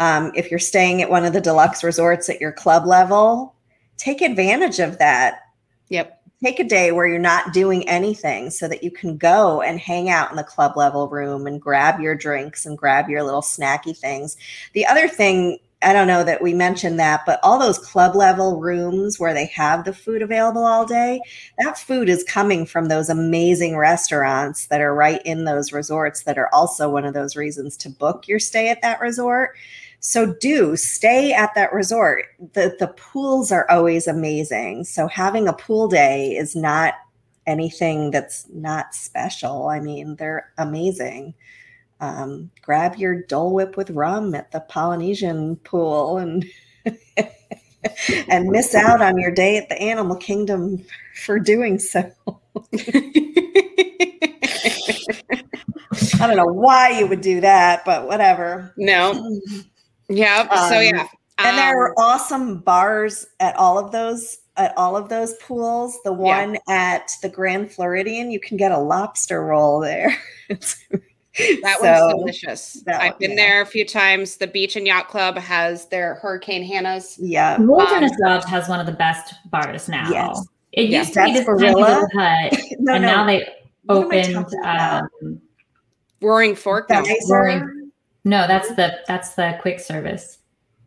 um, if you're staying at one of the deluxe resorts at your club level, take advantage of that. Yep. Take a day where you're not doing anything so that you can go and hang out in the club level room and grab your drinks and grab your little snacky things. The other thing, I don't know that we mentioned that, but all those club level rooms where they have the food available all day, that food is coming from those amazing restaurants that are right in those resorts that are also one of those reasons to book your stay at that resort. So do stay at that resort. The the pools are always amazing. So having a pool day is not anything that's not special. I mean, they're amazing. Um, grab your Dole Whip with rum at the Polynesian pool and and miss out on your day at the Animal Kingdom for doing so. I don't know why you would do that, but whatever. no. Yep. so Um, yeah. And there Um, are awesome bars at all of those at all of those pools. The Yeah. one at the Grand Floridian, you can get a lobster roll there. That So, one's delicious. that I've been yeah. there a few times. The Beach and Yacht Club has their Hurricane Hannah's. Yeah. Wilderness Um, Lodge has one of the best bars now. Yes. It Yeah. used to be this That's tiny Barilla? little hut, No, and no. now they What am I opened. Um, Roaring Fork. No, is Geyser? Roaring- no, that's the that's the quick service.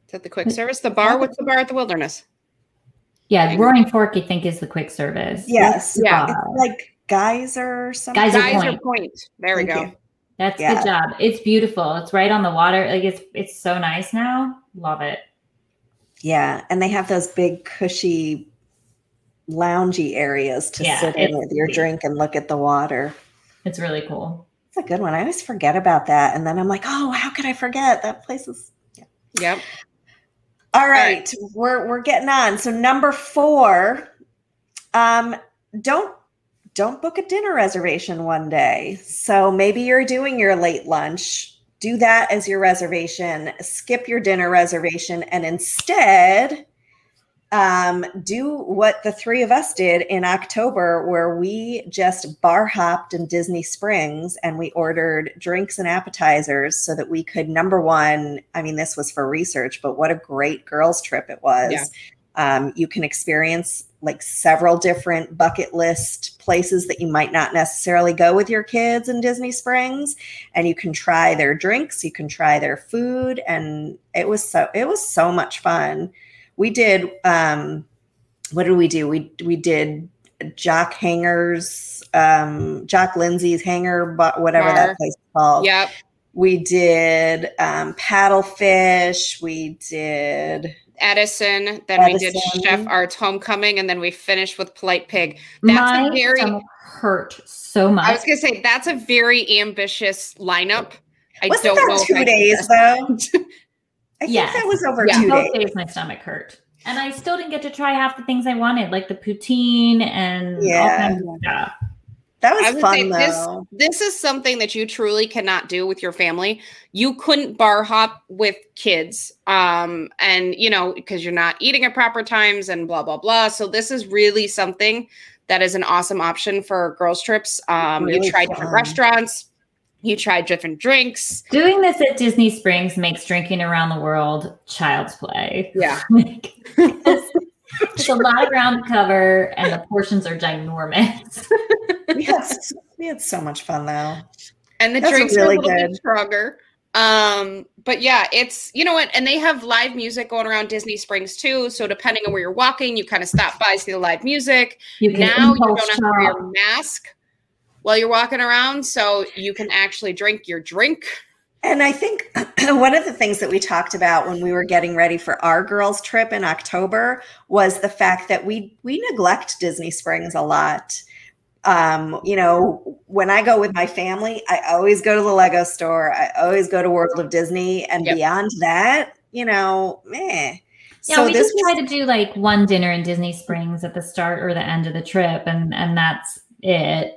Is that the quick service? The bar? What's the bar at the Wilderness? Yeah, Okay. Roaring Fork, I think, is the quick service. Yes. Yeah. It's like geyser or something. Geyser Geyser Point. Point. There we Thank go. you. That's Yeah. good job. It's beautiful. It's right on the water. Like it's it's so nice now. Love it. Yeah. And they have those big cushy loungy areas to Yeah, sit in with your drink and look at the water. It's really cool. It's a good one. I always forget about that. And then I'm like, oh, how could I forget? That place is yeah. Yep. All right, we're we're getting on. So number four, um, don't don't book a dinner reservation one day. So maybe you're doing your late lunch. Do that as your reservation. Skip your dinner reservation and instead um, do what the three of us did in October, where we just bar hopped in Disney Springs and we ordered drinks and appetizers so that we could, number one, I mean, this was for research, but what a great girls' trip it was. Yeah. Um, you can experience like several different bucket list places that you might not necessarily go with your kids in Disney Springs and you can try their drinks, you can try their food and it was so it was so much fun we did um what did we do we we did jock hangers um Jock Lindsey's Hangar but whatever Bar. that place is called Yep. we did um paddlefish we did Edison. Then we did Edison. Chef Art's Homecoming, and then we finished with Polite Pig. That's My a very. hurt so much. I was gonna say that's a very ambitious lineup. I wasn't don't know. that if two I- days though i think Yes. that was over Yeah. two Both days days my stomach hurt. And I still didn't get to try half the things I wanted, like the poutine and Yeah. all kinds of stuff. That was fun say this though this is something that you truly cannot do with your family. You couldn't bar hop with kids, um, and you know because you're not eating at proper times and blah blah blah. So this is really something that is an awesome option for girls trips. Um, Really you try different restaurants, you try different drinks. Doing this at Disney Springs makes drinking around the world child's play. Yeah, Like, it's, it's a lot of ground to cover, and the portions are ginormous. we had we had so much fun though and the That's drinks really are a little good. bit stronger. Um, but yeah, it's you know what, and they have live music going around Disney Springs too. So depending on where you're walking, you kind of stop by, see the live music. You can now you don't have to wear shop. your mask while you're walking around, so you can actually drink your drink. And I think one of the things that we talked about when we were getting ready for our girls' trip in October was the fact that we we neglect Disney Springs a lot. Um, you know, when I go with my family, I always go to the Lego store. I always go to World of Disney, and Yep. beyond that, you know, meh. Yeah, we just was- try to do like one dinner in Disney Springs at the start or the end of the trip, and and that's it.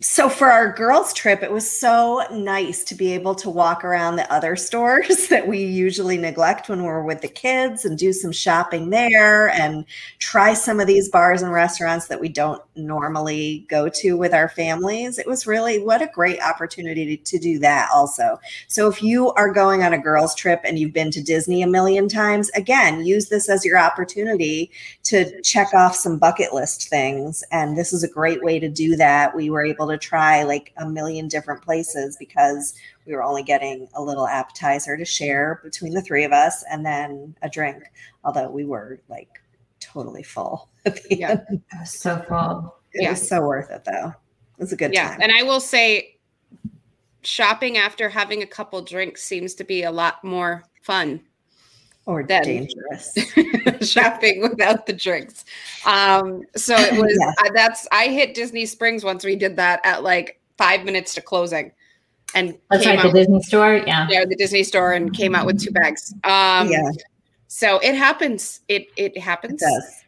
So for our girls trip it was so nice to be able to walk around the other stores that we usually neglect when we're with the kids and do some shopping there and try some of these bars and restaurants that we don't normally go to with our families it was really what a great opportunity to, to do that also so if you are going on a girls trip and you've been to disney a million times again use this as your opportunity to check off some bucket list things. And this is a great way to do that. We were able to try like a million different places because we were only getting a little appetizer to share between the three of us and then a drink, although we were like totally full. at the Yeah. end. So full. It Yeah. was so worth it though. It was a good yeah, time. and I will say, shopping after having a couple drinks seems to be a lot more fun Or Then- dangerous. shopping without the drinks. Um, so it was Yeah. I, that's I hit Disney Springs once we did that at like five minutes to closing, and That's came right, the out Disney store. Yeah. yeah, the Disney store and came out with two bags. Um, yeah, so it happens. It it it happens. does.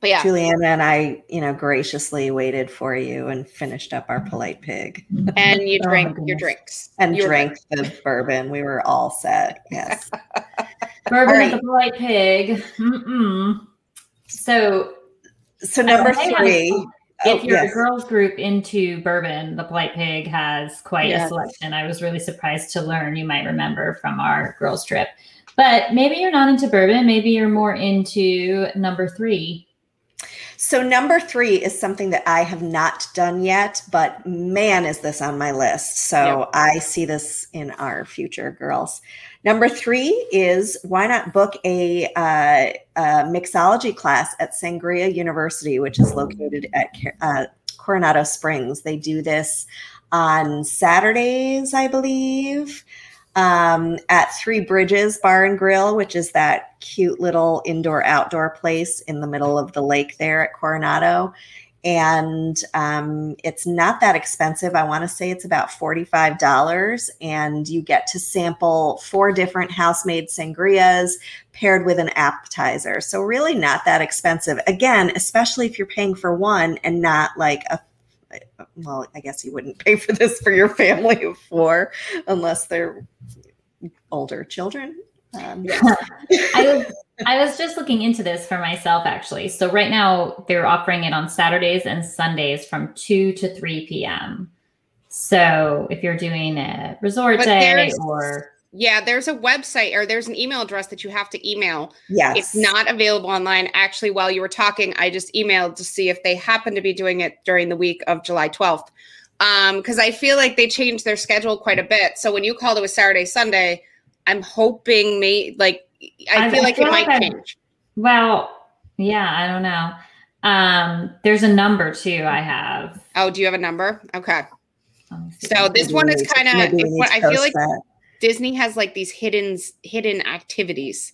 But yeah, Juliana and I, you know, graciously waited for you and finished up our polite pig and you Oh, drank your drinks and You drank the bourbon. We were all set. Yes. Bourbon at the polite pig. Mm-mm. So So number three. Oh, if oh, you're yes. a girls group into bourbon, the polite pig has quite Yes. a selection. I was really surprised to learn. You might remember from our girls trip. But maybe you're not into bourbon. Maybe you're more into number three. So number three is something that I have not done yet, but man, is this on my list. So Yep. I see this in our future girls. Number three is why not book a, uh, a mixology class at Sangria University, which is located at uh, Coronado Springs. They do this on Saturdays, I believe, um, at Three Bridges Bar and Grill, which is that cute little indoor outdoor place in the middle of the lake there at Coronado. And um, it's not that expensive. I want to say it's about $45. And you get to sample four different house made sangrias paired with an appetizer. So, really, not that expensive. Again, especially if you're paying for one and not like a well, I guess you wouldn't pay for this for your family of four unless they're older children. Um, I was I was just looking into this for myself actually. So right now they're offering it on Saturdays and Sundays from 2 to 3 p.m. So if you're doing a resort But day or yeah. There's a website or there's an email address that you have to email. yes. It's not available online. Actually, while you were talking, I just emailed to see if they happen to be doing it during the week of July 12th. Um, because I feel like they changed their schedule quite a bit. So when you called it was Saturday, Sunday, I'm hoping may like I I- feel I like feel it might I've- change. well, yeah, I don't know. Um, there's a number too I have. Oh, do you have a number? Okay. Let. So this one is kind of Maybe we need to I feel like that. Disney has like these hidden hidden activities.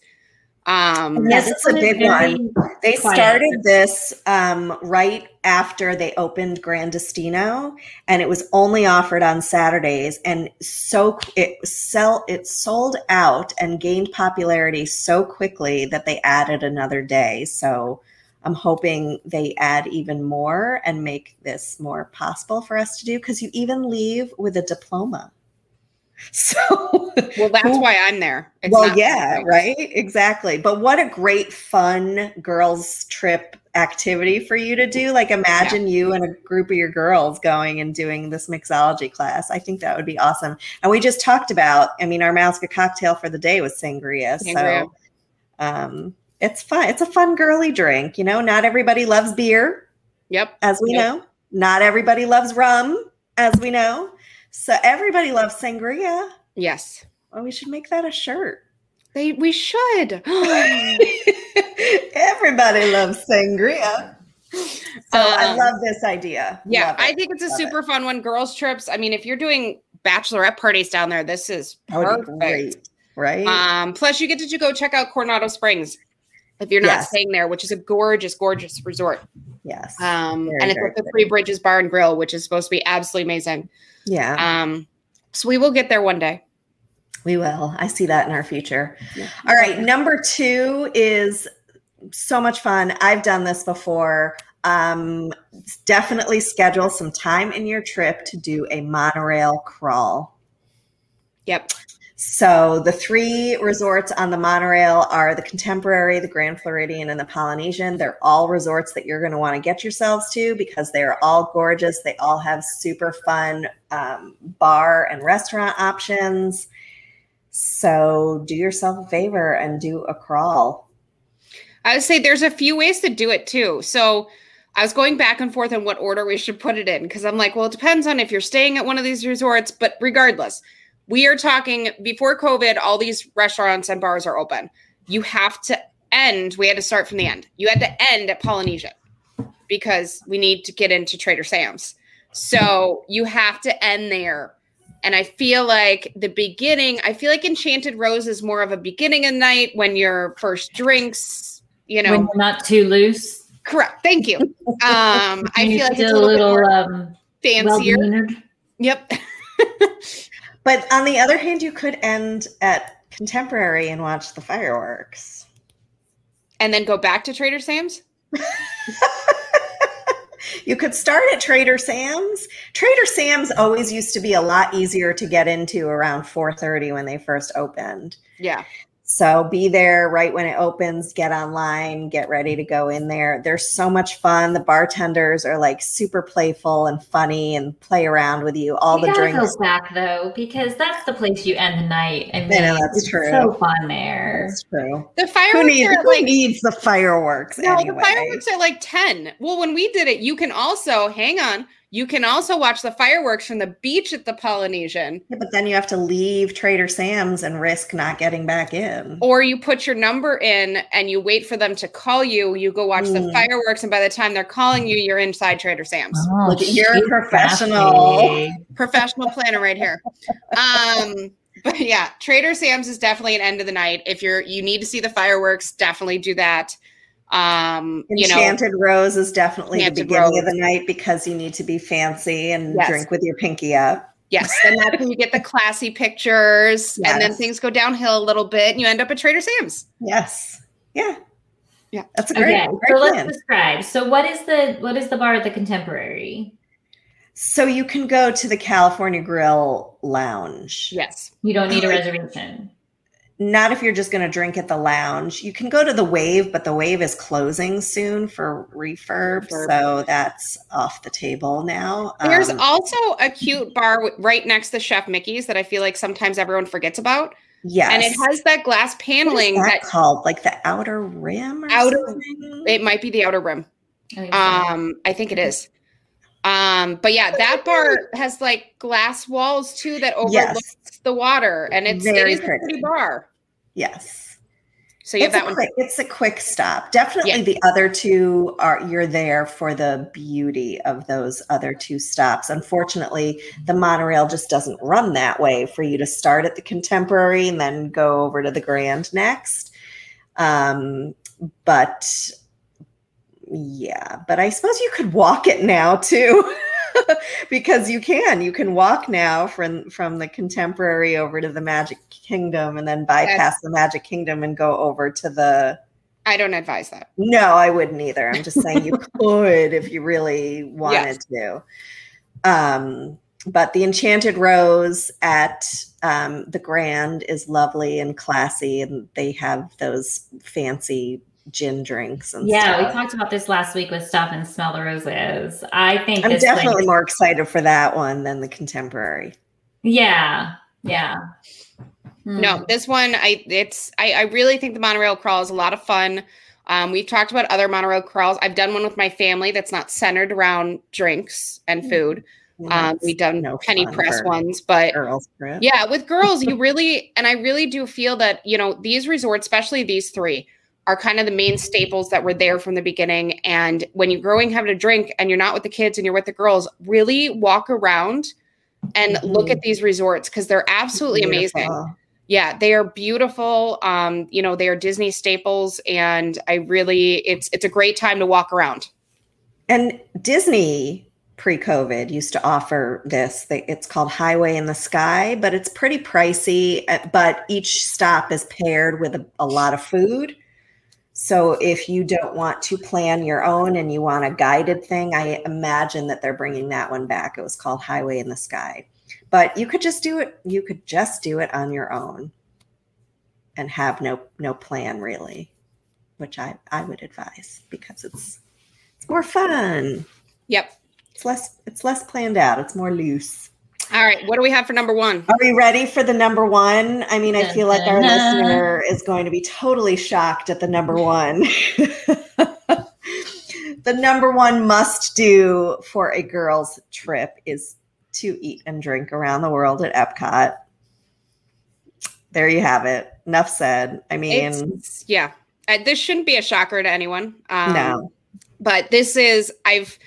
Um Yes, it's a big one. They quiet. started this um, right after they opened Gran Destino, and it was only offered on Saturdays. And so it sell it sold out and gained popularity so quickly that they added another day. So I'm hoping they add even more and make this more possible for us to do because you even leave with a diploma. So well that's why I'm there. It's well, yeah, right? Exactly. But what a great fun girls' trip activity for you to do. Like, imagine you and a group of your girls going and doing this mixology class. I think that would be awesome. And we just talked about, I mean, our Mouska cocktail for the day was sangria. Sangria. So um, it's fun. It's a fun girly drink. You know, not everybody loves beer, Yep. as we Yep. know. Not everybody loves rum, as we know. So everybody loves sangria. Yes. Well, we should make that a shirt. They we should. Everybody loves sangria. So I Um, love this idea. Yeah, I think it's a Love it. super fun one. Girls trips. I mean, if you're doing bachelorette parties down there, this is That would be perfect. great, right? Um, plus, you get to go check out Coronado Springs if you're not Yes. staying there, which is a gorgeous, gorgeous resort. Yes. Um, Very, and it's at the. Three Bridges Bar and Grill, which is supposed to be absolutely amazing. yeah, Um, so we will get there one day. we will. I see that in our future. Yeah. All right. Number two is so much fun. I've done this before. Um, definitely schedule some time in your trip to do a monorail crawl. Yep. So the three resorts on the monorail are the Contemporary, the Grand Floridian, and the Polynesian. They're all resorts that you're going to want to get yourselves to because they are all gorgeous. They all have super fun um, bar and restaurant options. So do yourself a favor and do a crawl. I would say there's a few ways to do it too. So I was going back and forth on what order we should put it in because I'm like, well, it depends on if you're staying at one of these resorts. But regardless, we are talking before COVID, all these restaurants and bars are open. You have to end, we had to start from the end. You had to end at Polynesian because we need to get into Trader Sam's. So you have to end there And I feel like the beginning, I feel like Enchanted Rose is more of a beginning of night when your first drinks, you know, when you're not too loose. correct. Thank you. Um, I feel like it's a little, more um, fancier. yep. But on the other hand, you could end at contemporary and watch the fireworks. and then go back to Trader Sam's. you could start at Trader Sam's. Trader Sam's always used to be a lot easier to get into around 4:30 when they first opened. Yeah. So be there right when it opens, get online, get ready to go in there. There's so much fun. The bartenders are like super playful and funny and play around with you. All you the gotta drinks. go back though, because that's the place you end the night. I mean, know, that's it's true. so fun there. That's true. The Who fireworks needs, are who like needs the fireworks no, anyway? the fireworks are like 10. Well, when we did it, you can also hang on. You can also watch the fireworks from the beach at the Polynesian, Yeah, but then you have to leave Trader Sam's and risk not getting back in. or you put your number in and you wait for them to call you. You go watch the Mm. fireworks, and by the time they're calling you, you're inside Trader Sam's. Oh, Look, you're a professional. Professional planner right here. Um, but yeah, Trader Sam's is definitely an end of the night. If you're you need to see the fireworks, definitely do that. Um, you know, Enchanted Rose is definitely the Enchanted beginning of the night because you need to be fancy and Yes. drink with your pinky up. Yes, and that's when you get the classy pictures, and then things go downhill a little bit, and you end up at Trader Sam's. Yes. Yeah. Yeah. That's a great, Okay, great so let's describe. So, what is the what is the bar at the Contemporary? So you can go to the California Grill Lounge. Yes, You don't need a reservation. Not if you're just going to drink at the lounge. You can go to the Wave, but the Wave is closing soon for refurb, Refurb. so that's off the table now. there's Um, also a cute bar right next to Chef Mickey's that I feel like sometimes everyone forgets about, yes, and it has that glass What is paneling that that called like the Outer Rim. Or Outer- something? it might be the outer rim. I think so. Um, I think it is. Um, but yeah, that bar has like glass walls too that overlooks yes, the water, and it's Very it is a pretty pretty. bar. yes. So a that one. quick, it's a quick stop. Definitely, Yeah. the other two are you're there for the beauty of those other two stops. Unfortunately, the monorail just doesn't run that way for you to start at the Contemporary and then go over to the Grand next. Um, but yeah, but I suppose you could walk it now too. because you can. You can walk now from from the contemporary over to the magic kingdom and then bypass the magic kingdom and go over to the I don't advise that. no i wouldn't either. I'm just saying you could if you really wanted to. Um but the enchanted rose at um, the grand is lovely and classy and they have those fancy gin drinks and yeah, we talked about this last week with stuff and Smell the Roses. I think i'm this definitely place- more excited for that one than the contemporary Yeah, yeah. Hmm. No, this one I it's I, I really think the monorail crawl is a lot of fun. Um, we've talked about other monorail crawls. I've done one with my family that's not centered around drinks and food. Um, we've done no penny press ones, but girls trip. yeah, with girls, you really and I really do feel that you know these resorts, especially these three, are kind of the main staples that were there from the beginning. And when you're growing, having a drink, and you're not with the kids and you're with the girls, really walk around and look Mhm. at these resorts because they're absolutely amazing. Yeah, they are beautiful. Um, you know, they are Disney staples, and I really it's it's a great time to walk around. And Disney pre-COVID used to offer this. It's called Highway in the Sky, but it's pretty pricey. uh, But each stop is paired with a, a lot of food. So if you don't want to plan your own and you want a guided thing, I imagine that they're bringing that one back. It was called Highway in the Sky. But you could just do it. You could just do it on your own and have no no plan really, which I I would advise because it's it's more fun. Yep. It's less it's less planned out. It's more loose. All right, what do we have for number one? Are we ready for the number one? I mean, I feel like our listener is going to be totally shocked at the number one. the number one must do for a girl's trip is to eat and drink around the world at Epcot. There you have it. Enough said. I mean, It's, yeah, uh, this shouldn't be a shocker to anyone. Um, no. but this is I've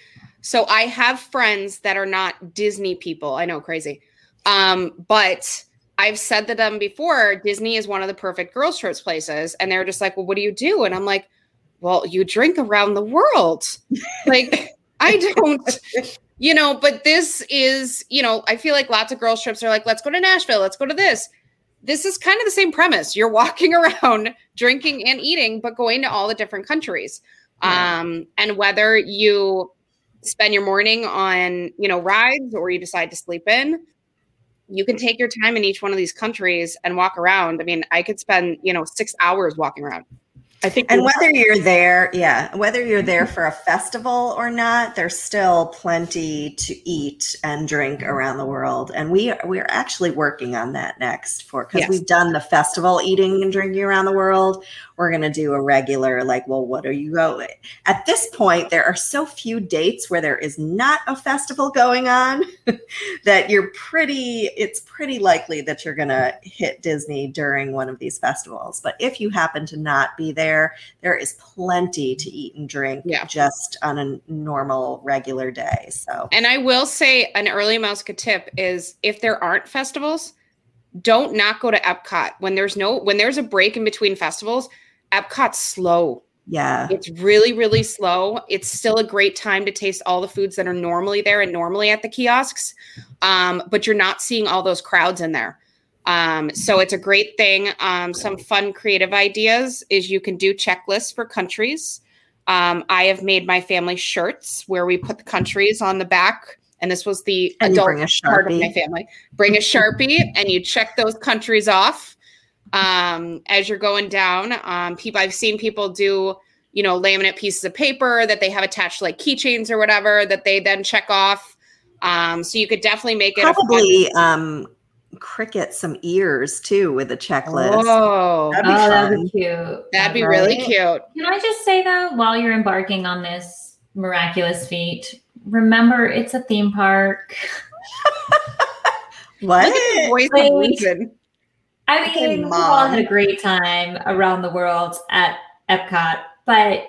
so I have friends that are not Disney people. I know, crazy, Um, but I've said to them before, Disney is one of the perfect girls' trips places. And they're just like, well, what do you do? And I'm like, well, you drink around the world. like, I don't, you know, but this is, you know, I feel like lots of girls' trips are like, let's go to Nashville, let's go to this. This is kind of the same premise. You're walking around drinking and eating, but going to all the different countries. Yeah. Um, and whether you spend your morning on, you know, rides or you decide to sleep in, you can take your time in each one of these countries and walk around. I mean, I could spend, you know, six hours walking around. I think And whether you're there, yeah, whether you're there for a festival or not, there's still plenty to eat and drink around the world. And we we're actually working on that next for because Yes. we've done the festival eating and drinking around the world. We're gonna do a regular, like, well, what are you going? At this point, there are so few dates where there is not a festival going on that you're pretty it's pretty likely that you're gonna hit Disney during one of these festivals. But if you happen to not be there, there is plenty to eat and drink Yeah. just on a normal regular day. So And I will say an early Mouska tip is if there aren't festivals, don't not go to Epcot when there's no when there's a break in between festivals. Epcot's slow. yeah. It's really really slow. It's still a great time to taste all the foods that are normally there and normally at the kiosks, um, but you're not seeing all those crowds in there. Um, so it's a great thing. Um, some fun creative ideas is you can do checklists for countries. Um, I have made my family shirts where we put the countries on the back, and this was the And adult part of my family. Bring a sharpie, and you check those countries off um, as you're going down. Um, people, I've seen people do, you know, laminate pieces of paper that they have attached like keychains or whatever that they then check off. Um, so you could definitely make it Probably um Cricut some ears too with a checklist. Oh, That'd be oh, that'd be cute. that'd be really cute. Can I just say though, while you're embarking on this miraculous feat, remember it's a theme park. What? Look at the voice of reason. I Okay, mean, we've all had a great time around the world at Epcot, but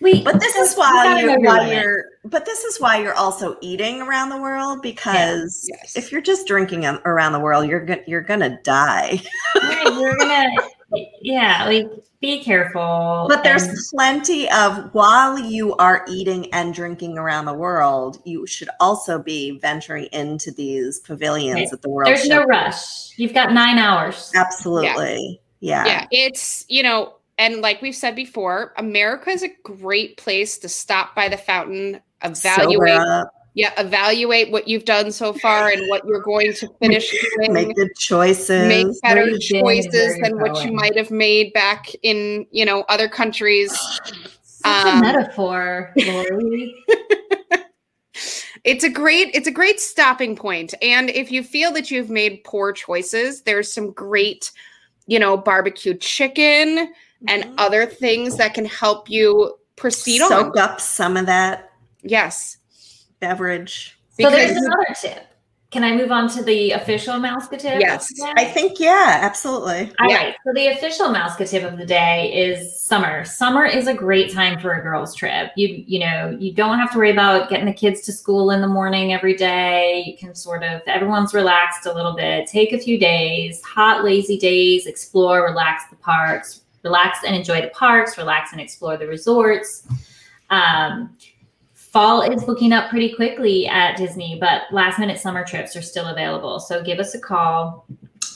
we. But this is why you're, why you're but this is why you're also eating around the world because Yes. if you're just drinking around the world, you're gonna you're gonna die. Right, you're gonna, yeah, like be careful. But there's and- plenty of while you are eating and drinking around the world, you should also be venturing into these pavilions Right. at the World there's Show. no rush. You've got nine hours. Absolutely. Yeah. yeah it's you know and like we've said before america is a great place to stop by the fountain evaluate Sober yeah evaluate what you've done so far and what you're going to finish doing make good choices. make better Where you've been and choices where you're than what you might have made back in you know other countries Such Um, a metaphor, Lori. it's a great it's a great stopping point. point and if you feel that you've made poor choices there's some great you know barbecue chicken and Mhm. other things that can help you proceed on soak up some of that yes beverage. So there's another tip. Can I move on to the official Mouska tip? Yes. I think yeah, absolutely. All Yeah. right. So the official Mouska tip of the day is summer. Summer is a great time for a girls' trip. You you know you don't have to worry about getting the kids to school in the morning every day. You can sort of everyone's relaxed a little bit. Take a few days, hot lazy days, explore, relax the parks, relax and enjoy the parks, relax and explore the resorts. Um, fall is booking up pretty quickly at Disney, but last minute summer trips are still available. So give us a call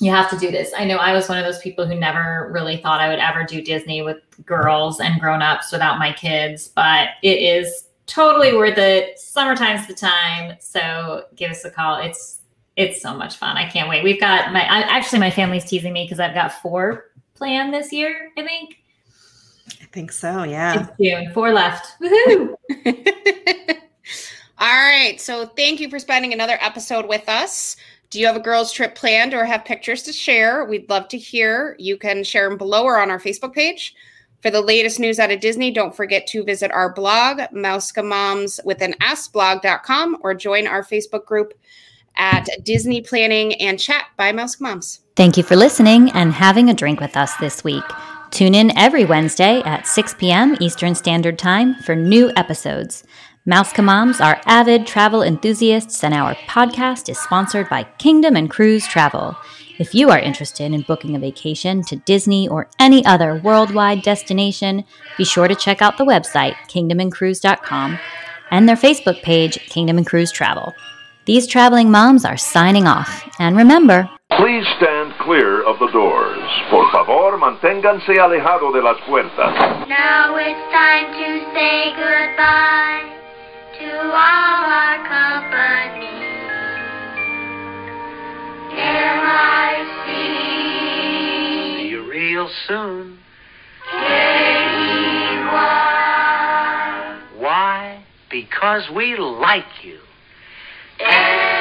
you have to do this. I know I was one of those people who never really thought I would ever do Disney with girls and grown-ups without my kids, but it is totally worth it. Summertime's the time, so give us a call. It's it's so much fun. I can't wait. We've got my I, actually my family's teasing me because I've got four planned this year. I think I think so. Yeah. it's June. Four left. Woohoo! all right so thank you for spending another episode with us do you have a girls trip planned or have pictures to share we'd love to hear you can share them below or on our facebook page for the latest news out of disney don't forget to visit our blog Mousekamoms with an s blog.com or join our facebook group at disney planning and chat by Mouseka Moms Thank you for listening and having a drink with us this week. Tune in every Wednesday at 6 p.m. Eastern Standard Time for new episodes. Mouseka Moms are avid travel enthusiasts, and our podcast is sponsored by Kingdom and Cruise Travel. If you are interested in booking a vacation to Disney or any other worldwide destination, be sure to check out the website, kingdomandcruise.com, and their Facebook page, Kingdom and Cruise Travel. These traveling moms are signing off. And remember, Please stand clear of the doors. Por favor, manténganse alejado de las puertas. Now it's time to say goodbye to all our company. M-I-C. See you real soon. K-E-Y. Why? Because we like you. Yeah.